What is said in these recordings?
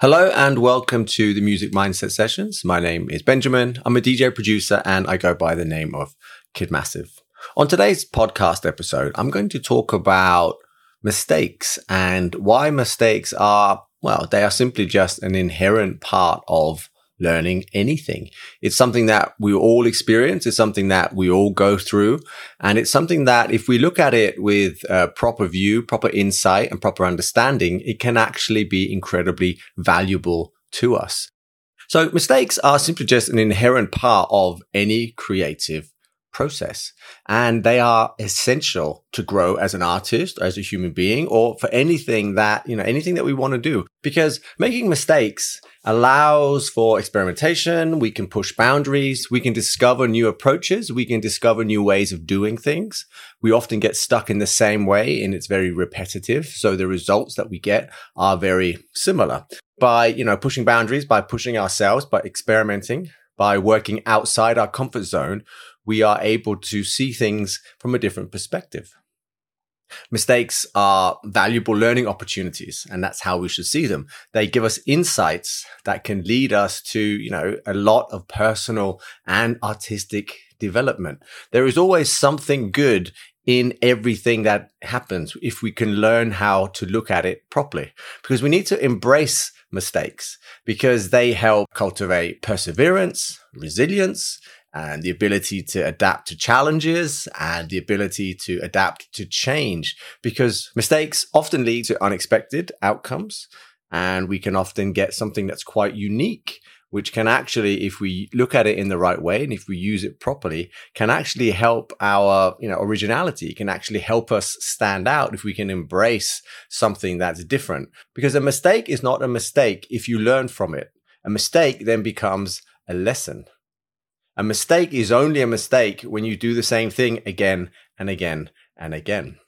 Hello and welcome to the Music Mindset Sessions. My name is Benjamin. I'm a DJ producer and I go by the name of Kid Massive. On today's podcast episode, I'm going to talk about mistakes and why mistakes are, well, they are simply just an inherent part of learning anything. It's something that we all experience. It's something that we all go through. And it's something that if we look at it with a proper view, proper insight and proper understanding, it can actually be incredibly valuable to us. So mistakes are simply just an inherent part of any creative process. And they are essential to grow as an artist as a human being or for anything that you know anything that we want to do. Because making mistakes allows for experimentation. We can push boundaries. We can discover new approaches. We can discover new ways of doing things. We often get stuck in the same way and it's very repetitive. So the results that we get are very similar. By you know pushing boundaries by pushing ourselves by experimenting by working outside our comfort zone we are able to see things from a different perspective. Mistakes are valuable learning opportunities, and that's how we should see them. They give us insights that can lead us to, you know, a lot of personal and artistic development. There is always something good in everything that happens if we can learn how to look at it properly, because we need to embrace mistakes because they help cultivate perseverance, resilience, and the ability to adapt to challenges and the ability to adapt to change because mistakes often lead to unexpected outcomes and we can often get something that's quite unique which can actually if we look at it in the right way and if we use it properly can actually help our you know originality. Can actually help us stand out if we can embrace something that's different. Because a mistake is not a mistake if you learn from it. A mistake then becomes a lesson a mistake is only a mistake when you do the same thing again and again and again.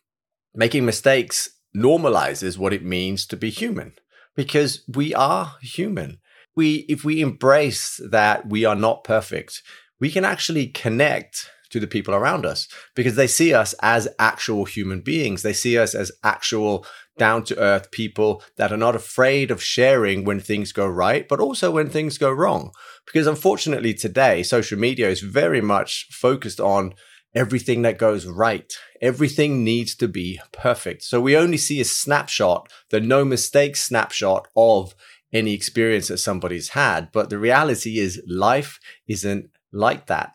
Making mistakes normalizes what it means to be human because we are human. We, if we embrace that we are not perfect, we can actually connect to the people around us because they see us as actual human beings. They see us as actual down to earth people that are not afraid of sharing when things go right, but also when things go wrong. Because unfortunately today, social media is very much focused on everything that goes right. Everything needs to be perfect. So we only see a snapshot, the no mistake snapshot of any experience that somebody's had. But the reality is life isn't like that.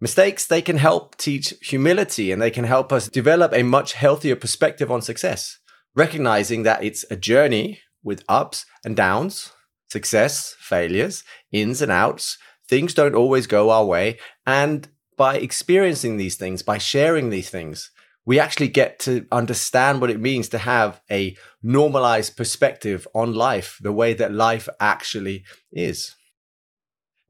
Mistakes, they can help teach humility and they can help us develop a much healthier perspective on success recognizing that it's a journey with ups and downs, success, failures, ins and outs. Things don't always go our way. And by experiencing these things, by sharing these things, we actually get to understand what it means to have a normalized perspective on life, the way that life actually is.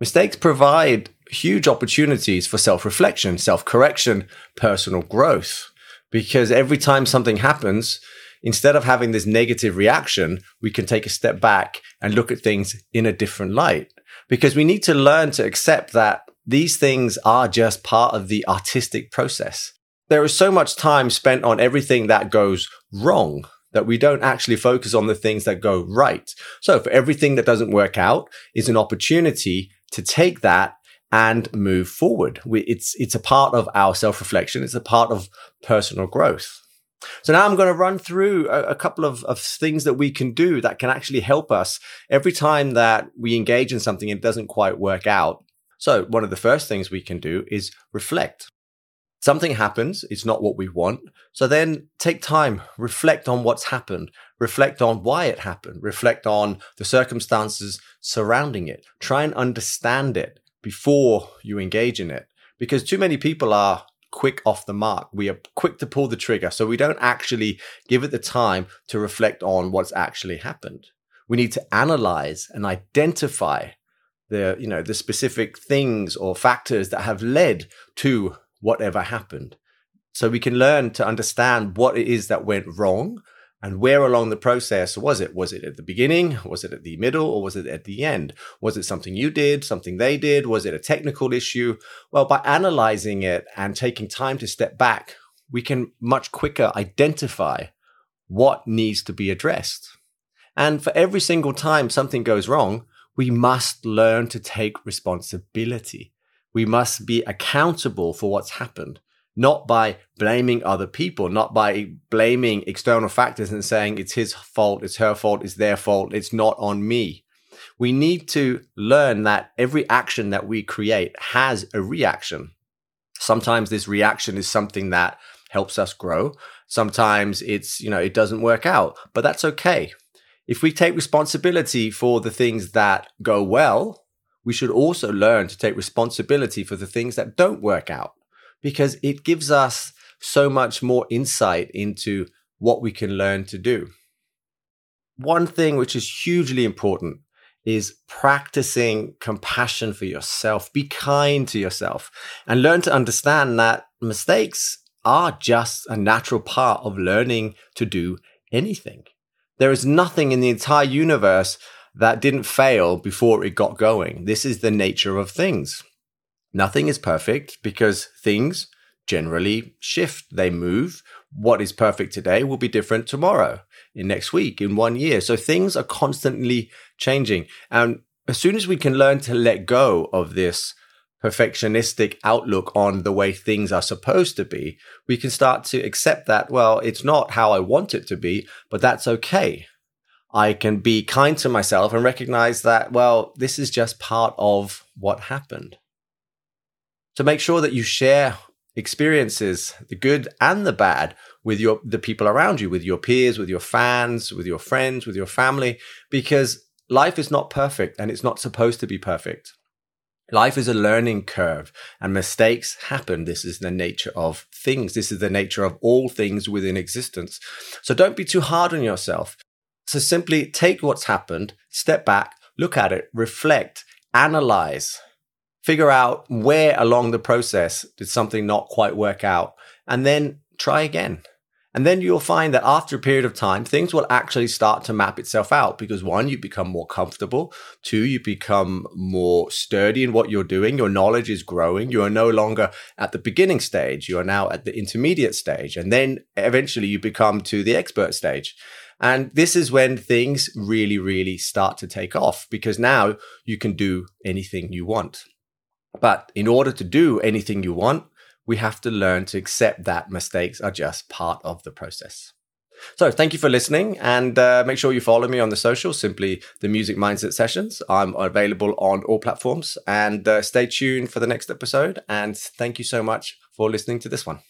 Mistakes provide huge opportunities for self reflection, self correction, personal growth. Because every time something happens, instead of having this negative reaction, we can take a step back and look at things in a different light. Because we need to learn to accept that these things are just part of the artistic process. There is so much time spent on everything that goes wrong that we don't actually focus on the things that go right. So for everything that doesn't work out is an opportunity to take that and move forward. it's, it's a part of our self reflection. It's a part of personal growth. So now I'm going to run through a, a couple of, of, things that we can do that can actually help us every time that we engage in something it doesn't quite work out. So one of the first things we can do is reflect. Something happens, it's not what we want. So then take time, reflect on what's happened, reflect on why it happened, reflect on the circumstances surrounding it. Try and understand it before you engage in it. Because too many people are quick off the mark. We are quick to pull the trigger. So we don't actually give it the time to reflect on what's actually happened. We need to analyze and identify the, you know, the specific things or factors that have led to whatever happened. So we can learn to understand what it is that went wrong and where along the process was it? Was it at the beginning? Was it at the middle? Or was it at the end? Was it something you did, something they did? Was it a technical issue? Well, by analyzing it and taking time to step back, we can much quicker identify what needs to be addressed. And for every single time something goes wrong, we must learn to take responsibility. We must be accountable for what's happened, not by blaming other people, not by blaming external factors and saying it's his fault, it's her fault, it's their fault, it's not on me. We need to learn that every action that we create has a reaction. Sometimes this reaction is something that helps us grow. Sometimes it's, you know, it doesn't work out, but that's okay. If we take responsibility for the things that go well, we should also learn to take responsibility for the things that don't work out because it gives us so much more insight into what we can learn to do. One thing which is hugely important is practicing compassion for yourself. Be kind to yourself and learn to understand that mistakes are just a natural part of learning to do anything. There is nothing in the entire universe that didn't fail before it got going. This is the nature of things. Nothing is perfect because things generally shift, they move. What is perfect today will be different tomorrow, in next week, in one year. So things are constantly changing. And as soon as we can learn to let go of this perfectionistic outlook on the way things are supposed to be, we can start to accept that, well, it's not how I want it to be, but that's okay. I can be kind to myself and recognize that, well, this is just part of what happened. So make sure that you share experiences, the good and the bad, with your the people around you, with your peers, with your fans, with your friends, with your family, because life is not perfect and it's not supposed to be perfect. Life is a learning curve and mistakes happen. This is the nature of things. This is the nature of all things within existence. So don't be too hard on yourself. So simply take what's happened, step back, look at it, reflect, analyze, figure out where along the process did something not quite work out, and then try again. And then you'll find that after a period of time, things will actually start to map itself out because one, you become more comfortable. Two, you become more sturdy in what you're doing. Your knowledge is growing. You are no longer at the beginning stage. You are now at the intermediate stage. And then eventually you become to the expert stage. And this is when things really, really start to take off because now you can do anything you want. But in order to do anything you want, we have to learn to accept that mistakes are just part of the process. So, thank you for listening and uh, make sure you follow me on the social, simply the Music Mindset Sessions. I'm available on all platforms and uh, stay tuned for the next episode. And thank you so much for listening to this one.